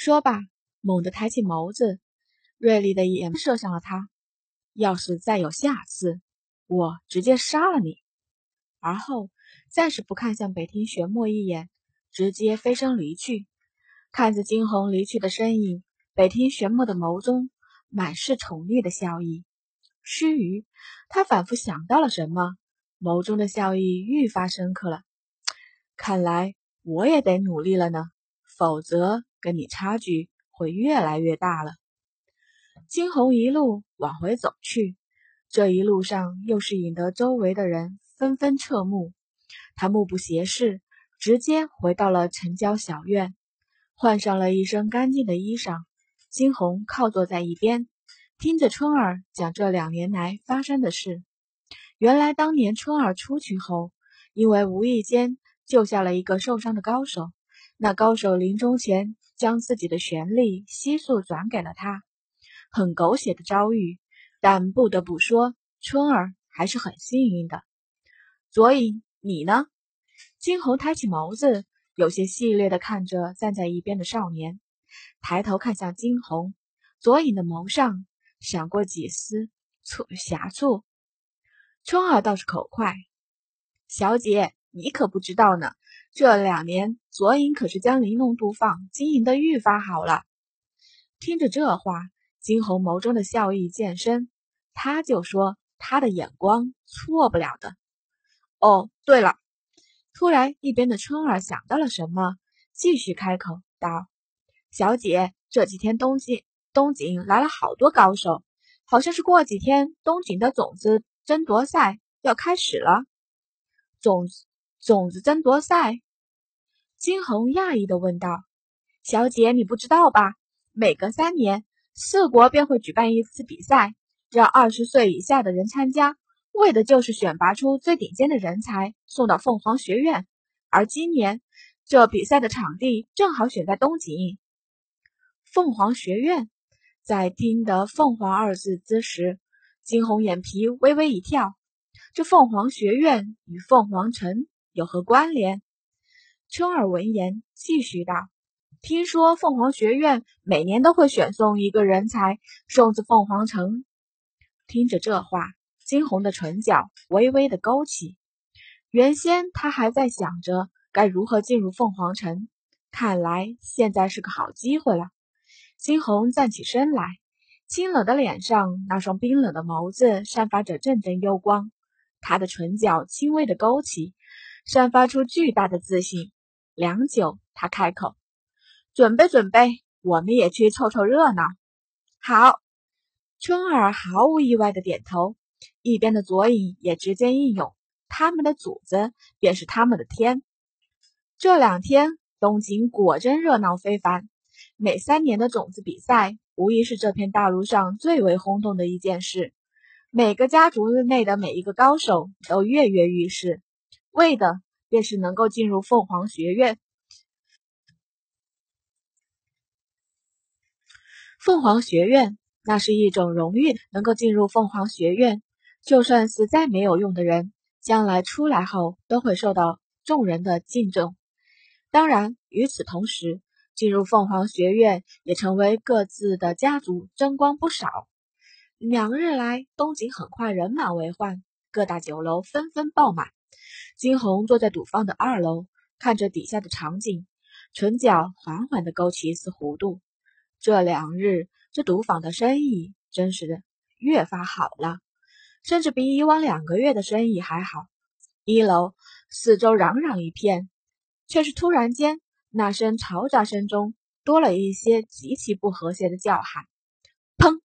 说罢，猛地抬起眸子，锐利的眼射向了他。要是再有下次，我直接杀了你。而后，暂时不看向北庭玄墨一眼，直接飞身离去。看着惊鸿离去的身影，北庭玄墨的眸中满是宠溺的笑意。须臾，他仿佛想到了什么，眸中的笑意愈发深刻了。看来我也得努力了呢，否则跟你差距会越来越大了。惊鸿一路往回走去，这一路上又是引得周围的人纷纷侧目。他目不斜视，直接回到了城郊小院，换上了一身干净的衣裳。惊鸿靠坐在一边，听着春儿讲这两年来发生的事。原来当年春儿出去后，因为无意间救下了一个受伤的高手，那高手临终前将自己的权力悉数转给了他。很狗血的遭遇，但不得不说，春儿还是很幸运的。左影，你呢？金红抬起眸子，有些戏谑的看着站在一边的少年，抬头看向金红，左影的眸上闪过几丝醋狭醋。春儿倒是口快，小姐，你可不知道呢，这两年左影可是将玲珑毒坊经营的愈发好了。听着这话。金红眸中的笑意渐深，他就说：“他的眼光错不了的。”哦，对了，突然一边的春儿想到了什么，继续开口道：“小姐，这几天东京东景来了好多高手，好像是过几天东景的种子争夺赛要开始了。”种子种子争夺赛，金红讶异的问道：“小姐，你不知道吧？每隔三年。”四国便会举办一次比赛，让二十岁以下的人参加，为的就是选拔出最顶尖的人才，送到凤凰学院。而今年这比赛的场地正好选在东景。凤凰学院，在听得“凤凰”二字之时，惊鸿眼皮微微一跳。这凤凰学院与凤凰城有何关联？秋儿闻言，继续道。听说凤凰学院每年都会选送一个人才送至凤凰城。听着这话，金红的唇角微微的勾起。原先他还在想着该如何进入凤凰城，看来现在是个好机会了。金红站起身来，清冷的脸上那双冰冷的眸子散发着阵阵幽光，他的唇角轻微的勾起，散发出巨大的自信。良久，他开口。准备准备，我们也去凑凑热闹。好，春儿毫无意外的点头，一边的左影也直接应勇。他们的主子便是他们的天。这两天东京果真热闹非凡，每三年的种子比赛无疑是这片大陆上最为轰动的一件事。每个家族内的每一个高手都跃跃欲试，为的便是能够进入凤凰学院。凤凰学院，那是一种荣誉，能够进入凤凰学院，就算是再没有用的人，将来出来后都会受到众人的敬重。当然，与此同时，进入凤凰学院也成为各自的家族争光不少。两日来，东景很快人满为患，各大酒楼纷纷爆满。金红坐在赌坊的二楼，看着底下的场景，唇角缓缓地勾起一丝弧度。这两日，这赌坊的生意真是越发好了，甚至比以往两个月的生意还好。一楼四周嚷嚷一片，却是突然间，那声嘈杂声中多了一些极其不和谐的叫喊。砰！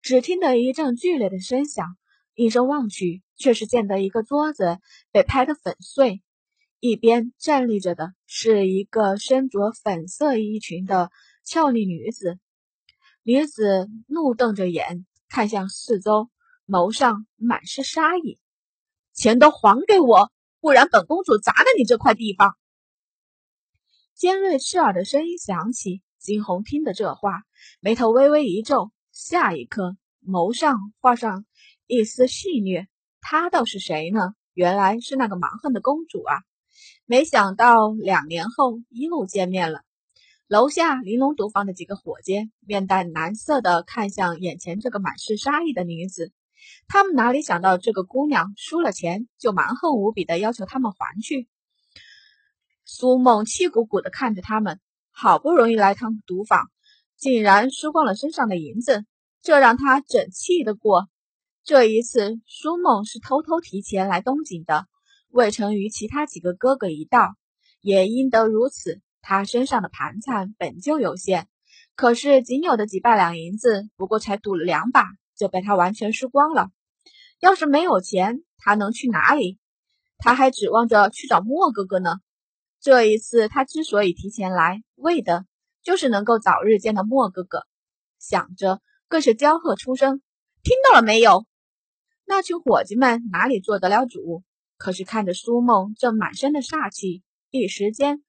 只听得一阵剧烈的声响，应声望去，却是见得一个桌子被拍得粉碎，一边站立着的是一个身着粉色衣裙的。俏丽女子，女子怒瞪着眼，看向四周，眸上满是杀意。钱都还给我，不然本公主砸了你这块地方！尖锐刺耳的声音响起。金红听的这话，眉头微微一皱，下一刻，眸上画上一丝戏谑。她倒是谁呢？原来是那个蛮横的公主啊！没想到两年后又见面了。楼下玲珑毒坊的几个伙计面带难色的看向眼前这个满是杀意的女子，他们哪里想到这个姑娘输了钱就蛮横无比的要求他们还去。苏梦气鼓鼓的看着他们，好不容易来趟毒坊，竟然输光了身上的银子，这让他整气得过。这一次，苏梦是偷偷提前来东景的，未曾与其他几个哥哥一道。也因得如此，他身上的盘缠本就有限，可是仅有的几百两银子，不过才赌了两把，就被他完全输光了。要是没有钱，他能去哪里？他还指望着去找莫哥哥呢。这一次，他之所以提前来，为的就是能够早日见到莫哥哥。想着，更是娇喝出声：“听到了没有？”那群伙计们哪里做得了主？可是看着苏梦这满身的煞气，一时间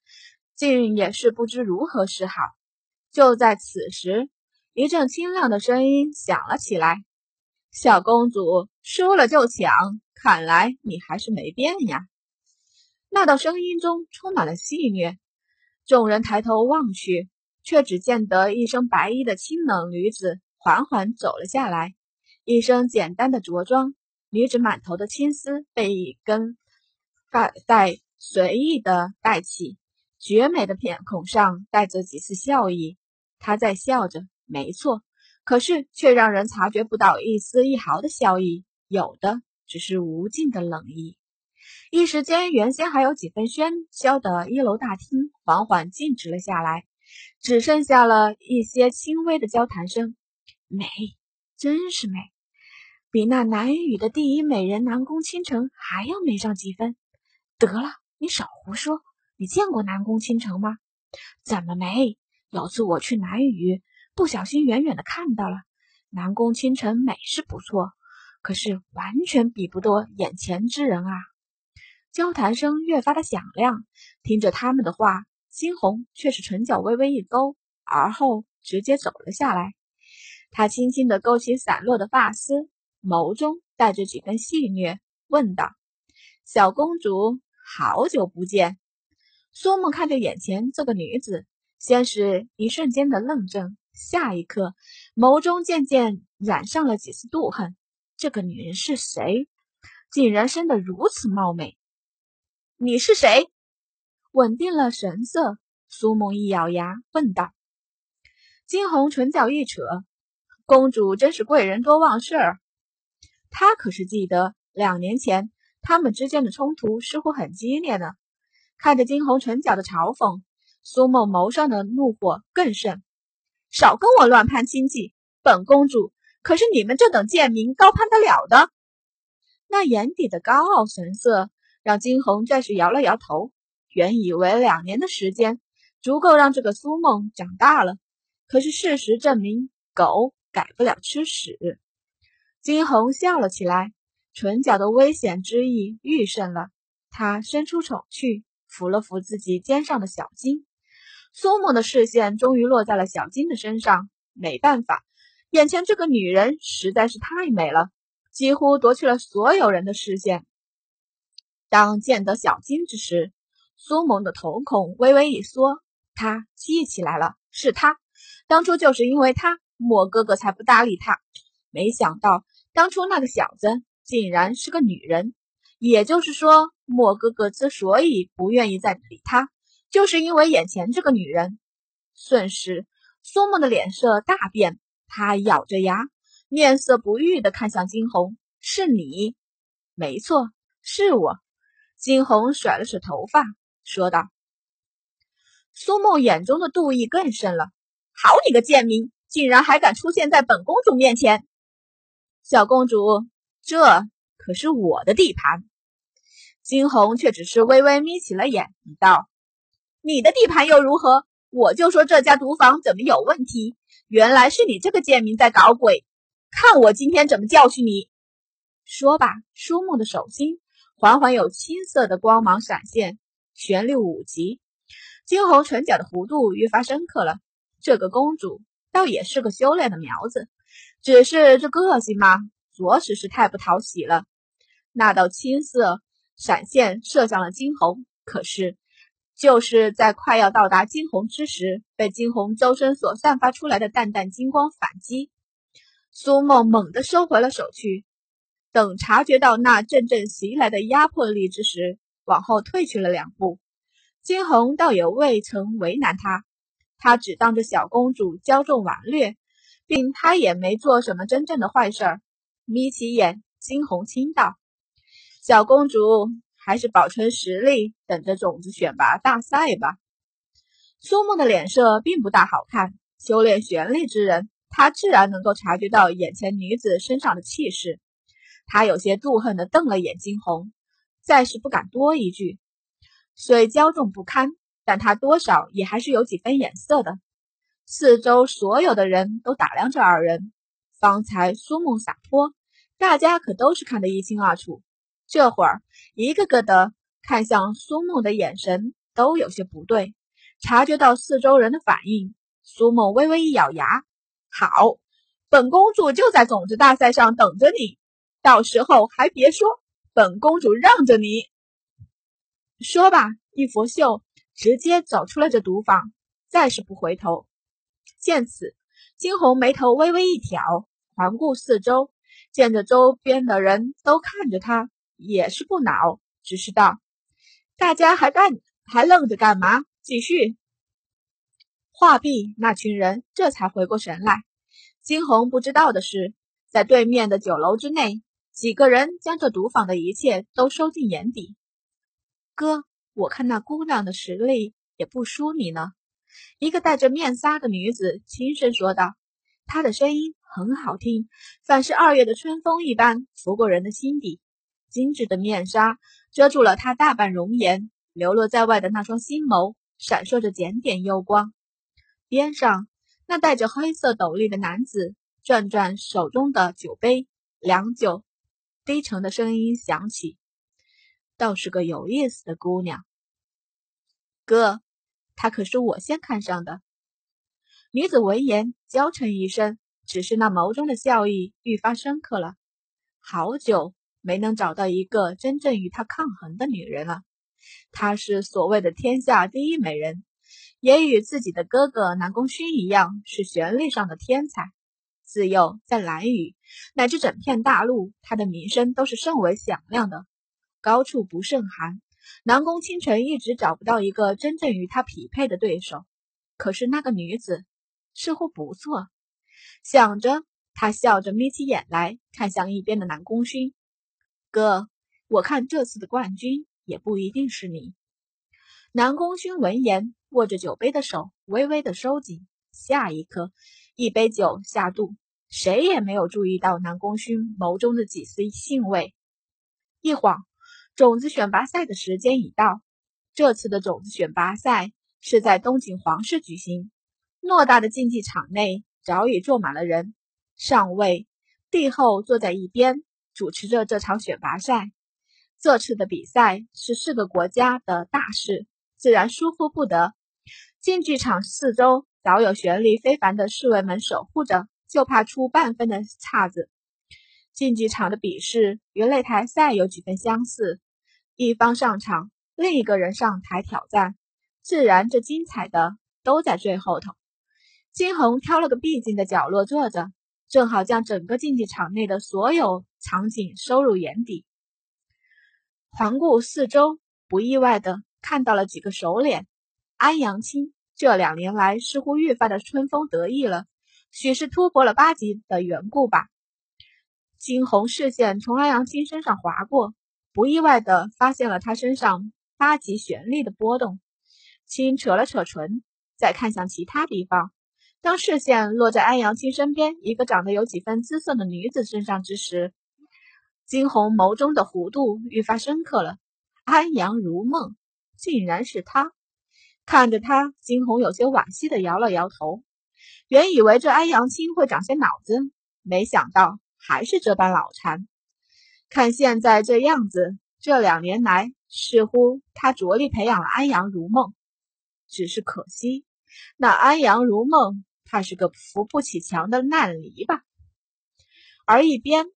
竟也是不知如何是好。就在此时，一阵清亮的声音响了起来：“小公主输了就抢，看来你还是没变呀。”那道声音中充满了戏谑，众人抬头望去，却只见得一身白衣的清冷女子缓缓走了下来。一身简单的着装，女子满头的青丝被一根发带随意的带起，绝美的面孔上带着几丝笑意。她在笑着，没错，可是却让人察觉不到一丝一毫的笑意，有的只是无尽的冷意。一时间，原先还有几分喧嚣的一楼大厅缓缓静止了下来，只剩下了一些轻微的交谈声。美，真是美，比那南雨的第一美人南宫倾城还要美上几分。得了，你少胡说！你见过南宫倾城吗？怎么没？有次我去南雨，不小心远远的看到了南宫倾城，美是不错，可是完全比不过眼前之人啊！交谈声越发的响亮，听着他们的话，金红却是唇角微微一勾，而后直接走了下来。他轻轻的勾起散落的发丝，眸中带着几分戏谑，问道：“小公主，好久不见。”苏梦看着眼前这个女子，先是一瞬间的愣怔，下一刻，眸中渐渐染上了几丝妒恨。这个女人是谁？竟然生得如此貌美！你是谁？稳定了神色，苏梦一咬牙问道。金红唇角一扯，公主真是贵人多忘事儿。他可是记得两年前他们之间的冲突似乎很激烈呢。看着金红唇角的嘲讽，苏梦眸上的怒火更甚。少跟我乱攀亲戚，本公主可是你们这等贱民高攀得了的。那眼底的高傲神色。让金红暂时摇了摇头，原以为两年的时间足够让这个苏梦长大了，可是事实证明，狗改不了吃屎。金红笑了起来，唇角的危险之意愈甚了。他伸出手去抚了抚自己肩上的小金，苏梦的视线终于落在了小金的身上。没办法，眼前这个女人实在是太美了，几乎夺去了所有人的视线。当见得小金之时，苏萌的瞳孔微微一缩，他记起来了，是他，当初就是因为他，莫哥哥才不搭理他。没想到当初那个小子竟然是个女人，也就是说，莫哥哥之所以不愿意再理他，就是因为眼前这个女人。瞬时，苏梦的脸色大变，他咬着牙，面色不悦的看向金红：“是你？没错，是我。”金红甩了甩头发，说道：“苏梦眼中的妒意更甚了。好你个贱民，竟然还敢出现在本公主面前！小公主，这可是我的地盘。”金红却只是微微眯起了眼，道：“你的地盘又如何？我就说这家毒房怎么有问题，原来是你这个贱民在搞鬼！看我今天怎么教训你！”说罢，苏梦的手心。缓缓有青色的光芒闪现，旋律五级。金红唇角的弧度愈发深刻了。这个公主倒也是个修炼的苗子，只是这个性嘛，着实是太不讨喜了。那道青色闪现射向了金红，可是就是在快要到达惊鸿之时，被惊鸿周身所散发出来的淡淡金光反击。苏梦猛地收回了手去，等察觉到那阵阵袭来的压迫力之时，往后退去了两步。惊鸿倒也未曾为难他，他只当着小公主骄纵顽劣，并他也没做什么真正的坏事儿。眯起眼，惊鸿轻道：“小公主。”还是保存实力，等着种子选拔大赛吧。苏梦的脸色并不大好看，修炼玄力之人，他自然能够察觉到眼前女子身上的气势。他有些妒恨的瞪了眼惊鸿，再是不敢多一句。虽骄纵不堪，但他多少也还是有几分眼色的。四周所有的人都打量着二人，方才苏梦洒脱，大家可都是看得一清二楚。这会儿，一个个的看向苏梦的眼神都有些不对。察觉到四周人的反应，苏梦微微一咬牙：“好，本公主就在种子大赛上等着你，到时候还别说，本公主让着你。”说罢，一拂袖，直接走出了这毒房，再是不回头。见此，惊鸿眉头微微一挑，环顾四周，见着周边的人都看着他。也是不恼，只是道：“大家还干还愣着干嘛？继续。”话毕，那群人这才回过神来。惊鸿不知道的是，在对面的酒楼之内，几个人将这赌坊的一切都收进眼底。哥，我看那姑娘的实力也不输你呢。”一个戴着面纱的女子轻声说道，她的声音很好听，反是二月的春风一般，拂过人的心底。精致的面纱遮住了她大半容颜，流落在外的那双星眸闪烁着点点幽光。边上那戴着黑色斗笠的男子转转手中的酒杯，良久，低沉的声音响起：“倒是个有意思的姑娘，哥，她可是我先看上的。”女子闻言娇嗔一声，只是那眸中的笑意愈发深刻了。好久。没能找到一个真正与她抗衡的女人了。她是所谓的天下第一美人，也与自己的哥哥南宫勋一样，是玄力上的天才。自幼在蓝雨乃至整片大陆，她的名声都是甚为响亮的。高处不胜寒，南宫清晨一直找不到一个真正与他匹配的对手。可是那个女子似乎不错，想着，他笑着眯起眼来，看向一边的南宫勋。哥，我看这次的冠军也不一定是你。南宫勋闻言，握着酒杯的手微微的收紧。下一刻，一杯酒下肚，谁也没有注意到南宫勋眸中的几丝兴味。一晃，种子选拔赛的时间已到。这次的种子选拔赛是在东景皇室举行，偌大的竞技场内早已坐满了人，上位、帝后坐在一边。主持着这场选拔赛，这次的比赛是四个国家的大事，自然疏忽不得。竞技场四周早有玄力非凡的侍卫们守护着，就怕出半分的岔子。竞技场的比试与擂台赛有几分相似，一方上场，另一个人上台挑战，自然这精彩的都在最后头。金红挑了个僻静的角落坐着。正好将整个竞技场内的所有场景收入眼底，环顾四周，不意外的看到了几个熟脸。安阳青这两年来似乎愈发的春风得意了，许是突破了八级的缘故吧。惊鸿视线从安阳青身上划过，不意外的发现了他身上八级玄力的波动。青扯了扯唇，再看向其他地方。当视线落在安阳青身边一个长得有几分姿色的女子身上之时，惊鸿眸中的弧度愈发深刻了。安阳如梦，竟然是她！看着她，惊鸿有些惋惜的摇了摇头。原以为这安阳青会长些脑子，没想到还是这般脑残。看现在这样子，这两年来似乎他着力培养了安阳如梦，只是可惜，那安阳如梦。怕是个扶不起墙的烂泥吧。而一边，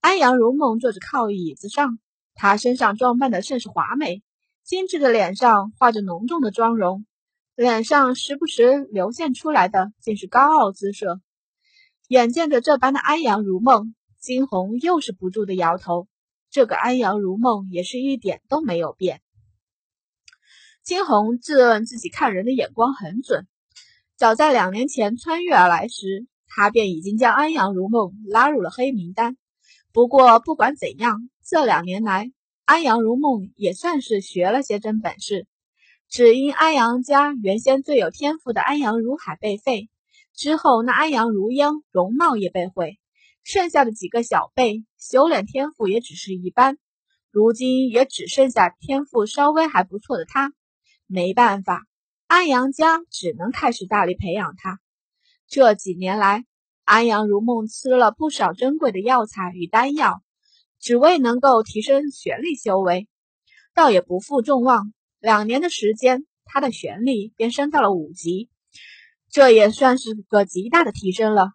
安阳如梦坐着靠椅子上，她身上装扮的甚是华美，精致的脸上画着浓重的妆容，脸上时不时流现出来的竟是高傲姿色。眼见着这般的安阳如梦，金红又是不住的摇头。这个安阳如梦也是一点都没有变。金红自问自己看人的眼光很准，早在两年前穿越而来时，他便已经将安阳如梦拉入了黑名单。不过不管怎样，这两年来，安阳如梦也算是学了些真本事。只因安阳家原先最有天赋的安阳如海被废。之后，那安阳如英容貌也被毁，剩下的几个小辈修炼天赋也只是一般，如今也只剩下天赋稍微还不错的他。没办法，安阳家只能开始大力培养他。这几年来，安阳如梦吃了不少珍贵的药材与丹药，只为能够提升玄力修为，倒也不负众望，两年的时间，他的玄力便升到了五级。这也算是个极大的提升了。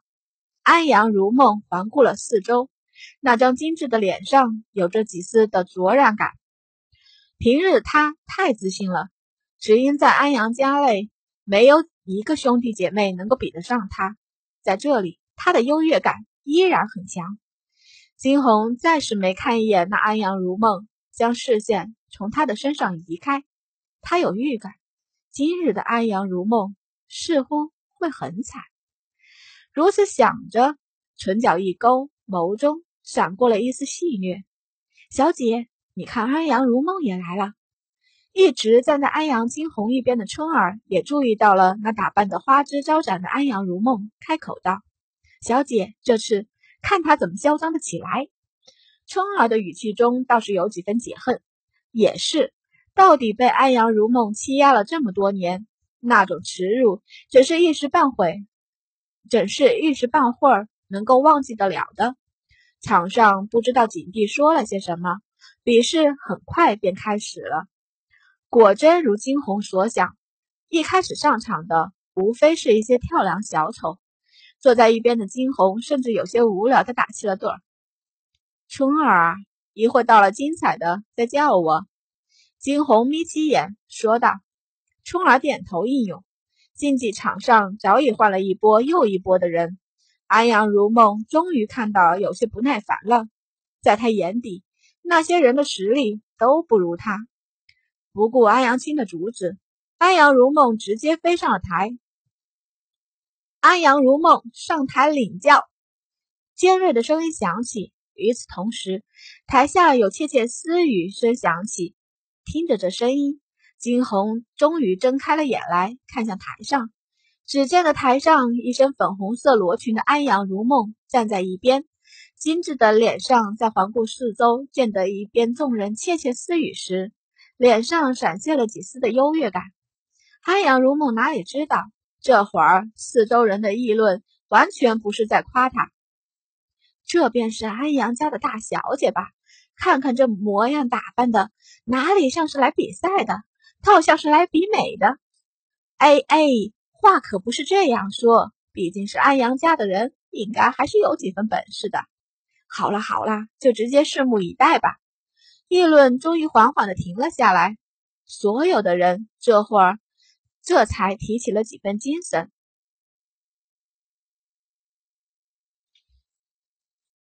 安阳如梦环顾了四周，那张精致的脸上有着几丝的灼然感。平日他太自信了，只因在安阳家内没有一个兄弟姐妹能够比得上他。在这里，他的优越感依然很强。金红暂时没看一眼那安阳如梦，将视线从他的身上移开。他有预感，今日的安阳如梦。似乎会很惨。如此想着，唇角一勾，眸中闪过了一丝戏谑。小姐，你看，安阳如梦也来了。一直站在安阳惊鸿一边的春儿也注意到了那打扮的花枝招展的安阳如梦，开口道：“小姐，这次看他怎么嚣张的起来。”春儿的语气中倒是有几分解恨。也是，到底被安阳如梦欺压了这么多年。那种耻辱，只是一时半会，只是一时半会儿能够忘记得了的。场上不知道景帝说了些什么，比试很快便开始了。果真如惊鸿所想，一开始上场的无非是一些跳梁小丑。坐在一边的惊鸿甚至有些无聊的打起了盹儿。春儿啊，一会到了精彩的再叫我。惊鸿眯起眼说道。冲儿点头应允，竞技场上早已换了一波又一波的人。安阳如梦终于看到有些不耐烦了，在他眼底，那些人的实力都不如他。不顾安阳青的阻止，安阳如梦直接飞上了台。安阳如梦上台领教，尖锐的声音响起。与此同时，台下有窃窃私语声响起。听着这声音。金红终于睁开了眼来，看向台上，只见的台上一身粉红色罗裙的安阳如梦站在一边，精致的脸上在环顾四周，见得一边众人窃窃私语时，脸上闪现了几丝的优越感。安阳如梦哪里知道，这会儿四周人的议论完全不是在夸他，这便是安阳家的大小姐吧？看看这模样打扮的，哪里像是来比赛的？好像是来比美的，哎哎，话可不是这样说，毕竟是安阳家的人，应该还是有几分本事的。好了好了，就直接拭目以待吧。议论终于缓缓的停了下来，所有的人这会儿这才提起了几分精神。